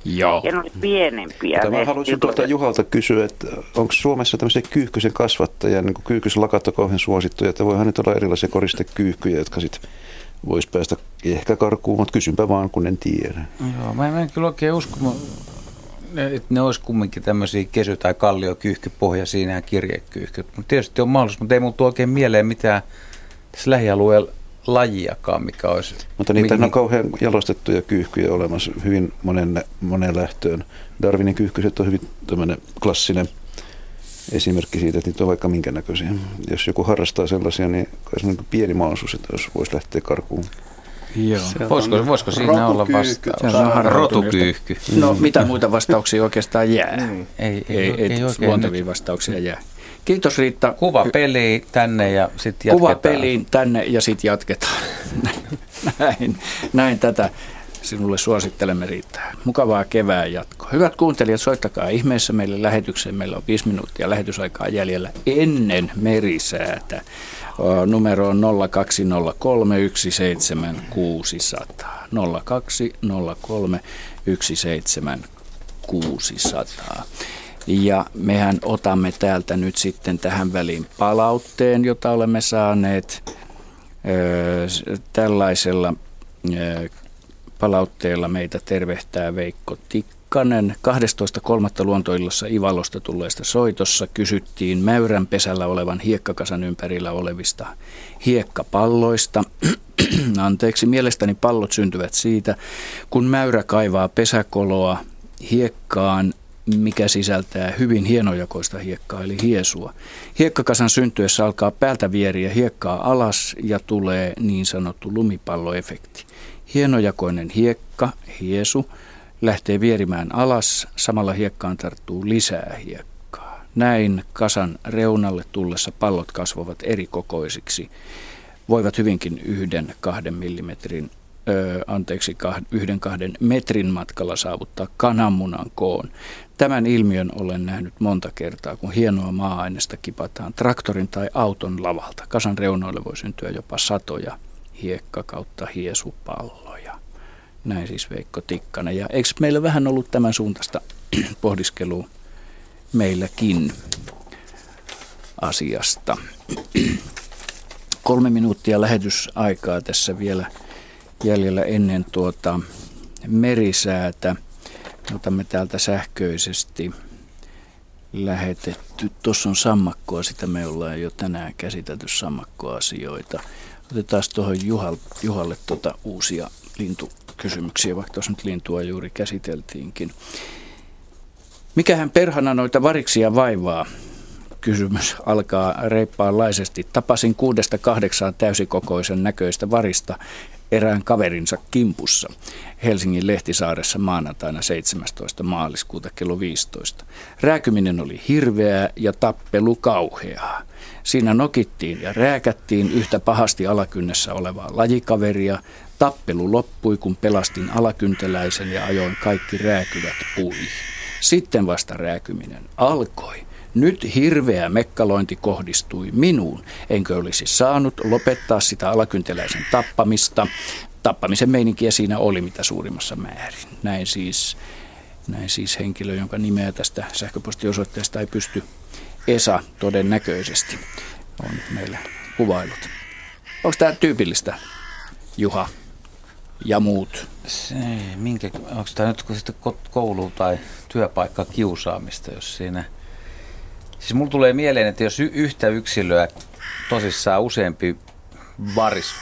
Joo. ja ne oli pienempiä. Mutta mä haluaisin tuolta Juhalta kysyä, että onko Suomessa tämmöisiä kyyhkysen kasvattajia, niin kuin kyyhkysen lakat on kauhean suosittuja, että voihan nyt olla erilaisia koristekyyhkyjä, jotka sitten voisi päästä ehkä karkuun, mutta kysynpä vaan, kun en tiedä. Joo, mä en, mä en kyllä oikein usko, että ne olisi kumminkin tämmöisiä kesy- tai kalliokyyhkypohjaisia nämä kirjekyyhkyt. Mutta tietysti on mahdollisuus, mutta ei mulla tule oikein mieleen mitään tässä lähialueella lajiakaan, mikä olisi... Mutta niitä mi- on kauhean jalostettuja kyyhkyjä olemassa hyvin monen, monen lähtöön. Darwinin kyyhkyset on hyvin tämmöinen klassinen esimerkki siitä, että niitä on vaikka minkä näköisiä. Jos joku harrastaa sellaisia, niin kai se on niin pieni mahdollisuus, että jos voisi lähteä karkuun. Joo. Voisiko, voisiko siinä olla vastaus? Rotukyyhky. No mitä muita vastauksia oikeastaan jää? Ei, Ei, ei, ei, ei ei oikein luontevia vastauksia jää. Kiitos Riitta. Kuva peliin tänne ja sitten jatketaan. Kuva peliin tänne ja sitten jatketaan. näin, näin tätä sinulle suosittelemme riittää. Mukavaa kevään jatkoa. Hyvät kuuntelijat, soittakaa ihmeessä meille lähetykseen. Meillä on viisi minuuttia lähetysaikaa jäljellä ennen merisäätä. Numero on 0203 17600. 0203 17600. Ja mehän otamme täältä nyt sitten tähän väliin palautteen, jota olemme saaneet tällaisella palautteella meitä tervehtää Veikko Tikkanen. 12.3. luontoillossa Ivalosta tulleesta soitossa kysyttiin Mäyrän pesällä olevan hiekkakasan ympärillä olevista hiekkapalloista. Anteeksi, mielestäni pallot syntyvät siitä, kun mäyrä kaivaa pesäkoloa hiekkaan mikä sisältää hyvin hienojakoista hiekkaa, eli hiesua. Hiekkakasan syntyessä alkaa päältä vieriä hiekkaa alas ja tulee niin sanottu lumipalloefekti. Hienojakoinen hiekka, hiesu, lähtee vierimään alas, samalla hiekkaan tarttuu lisää hiekkaa. Näin kasan reunalle tullessa pallot kasvavat eri kokoisiksi. Voivat hyvinkin yhden kahden millimetrin anteeksi, yhden kahden metrin matkalla saavuttaa kananmunan koon. Tämän ilmiön olen nähnyt monta kertaa, kun hienoa maa-ainesta kipataan traktorin tai auton lavalta. Kasan reunoille voi syntyä jopa satoja hiekka kautta hiesupalloja. Näin siis Veikko Tikkanen. Ja eikö meillä vähän ollut tämän suuntaista pohdiskelua meilläkin asiasta? Kolme minuuttia lähetysaikaa tässä vielä jäljellä ennen tuota merisäätä. Otamme täältä sähköisesti lähetetty. Tuossa on sammakkoa, sitä me ollaan jo tänään käsitelty sammakkoasioita. Otetaan tuohon Juhal, Juhalle tuota uusia lintukysymyksiä, vaikka tuossa nyt lintua juuri käsiteltiinkin. Mikähän perhana noita variksia vaivaa? Kysymys alkaa reippaanlaisesti. Tapasin kuudesta kahdeksaan täysikokoisen näköistä varista erään kaverinsa kimpussa Helsingin Lehtisaaressa maanantaina 17. maaliskuuta kello 15. Rääkyminen oli hirveää ja tappelu kauheaa. Siinä nokittiin ja rääkättiin yhtä pahasti alakynnessä olevaa lajikaveria. Tappelu loppui, kun pelastin alakynteläisen ja ajoin kaikki rääkyvät puihin. Sitten vasta rääkyminen alkoi. Nyt hirveä mekkalointi kohdistui minuun, enkö olisi saanut lopettaa sitä alakynteläisen tappamista. Tappamisen meininkiä siinä oli mitä suurimmassa määrin. Näin siis, näin siis henkilö, jonka nimeä tästä sähköpostiosoitteesta ei pysty Esa todennäköisesti on meille kuvailut. Onko tämä tyypillistä, Juha ja muut? Se, minkä, onko tämä nyt koulu- tai työpaikka kiusaamista, jos siinä... Siis mulla tulee mieleen, että jos yhtä yksilöä tosissaan useampi varis,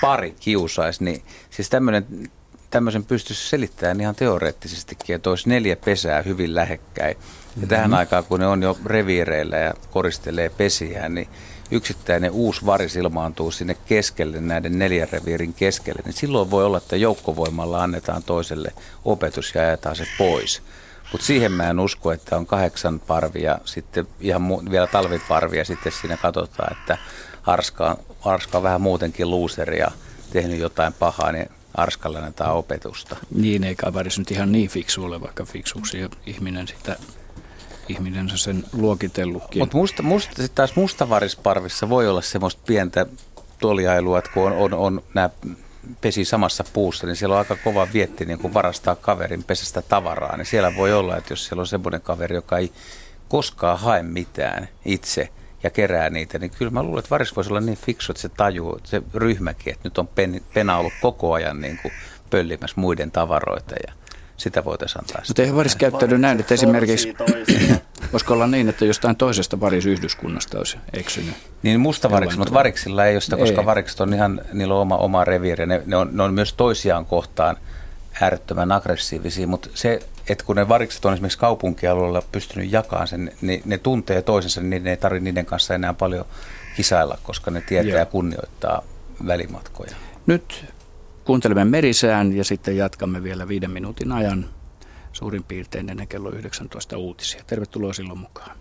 pari kiusaisi, niin siis tämmöinen tämmöisen pystyisi selittämään ihan teoreettisestikin, että olisi neljä pesää hyvin lähekkäin. Ja mm-hmm. tähän aikaan, kun ne on jo reviireillä ja koristelee pesiään, niin yksittäinen uusi varis ilmaantuu sinne keskelle, näiden neljän reviirin keskelle, niin silloin voi olla, että joukkovoimalla annetaan toiselle opetus ja ajetaan se pois. Mutta siihen mä en usko, että on kahdeksan parvia, sitten ihan mu- vielä talviparvia, sitten siinä katsotaan, että Arska, Arska on vähän muutenkin luuseri ja tehnyt jotain pahaa, niin Arskalle annetaan opetusta. Niin, eikä Avaris nyt ihan niin fiksu ole, vaikka fiksuksi ihminen sitä ihminen sen luokitellutkin. Mutta musta, musta, sitten taas mustavarisparvissa voi olla semmoista pientä toliailua, että kun on, on, on nämä pesi samassa puussa, niin siellä on aika kova vietti niin kun varastaa kaverin pesästä tavaraa. Niin siellä voi olla, että jos siellä on semmoinen kaveri, joka ei koskaan hae mitään itse ja kerää niitä, niin kyllä mä luulen, että varis voisi olla niin fiksu, että se tajuu, että se ryhmäkin, että nyt on pen, pena ollut koko ajan niin kuin pöllimässä muiden tavaroita ja sitä voitaisiin antaa. Mutta eihän varis käyttänyt näin, että esimerkiksi voisiko olla niin, että jostain toisesta varisyhdyskunnasta olisi eksynyt? Niin mustavariksi, mutta variksilla ei ole sitä, koska ei. varikset on ihan, niillä on oma, oma reviiri. Ne, ne, on, ne on myös toisiaan kohtaan äärettömän aggressiivisia, mutta se, että kun ne varikset on esimerkiksi kaupunkialueella pystynyt jakamaan sen, niin ne tuntee toisensa, niin ne ei tarvitse niiden kanssa enää paljon kisailla, koska ne tietää Joo. ja kunnioittaa välimatkoja. Nyt Kuuntelemme merisään ja sitten jatkamme vielä viiden minuutin ajan suurin piirtein ennen kello 19 uutisia. Tervetuloa silloin mukaan.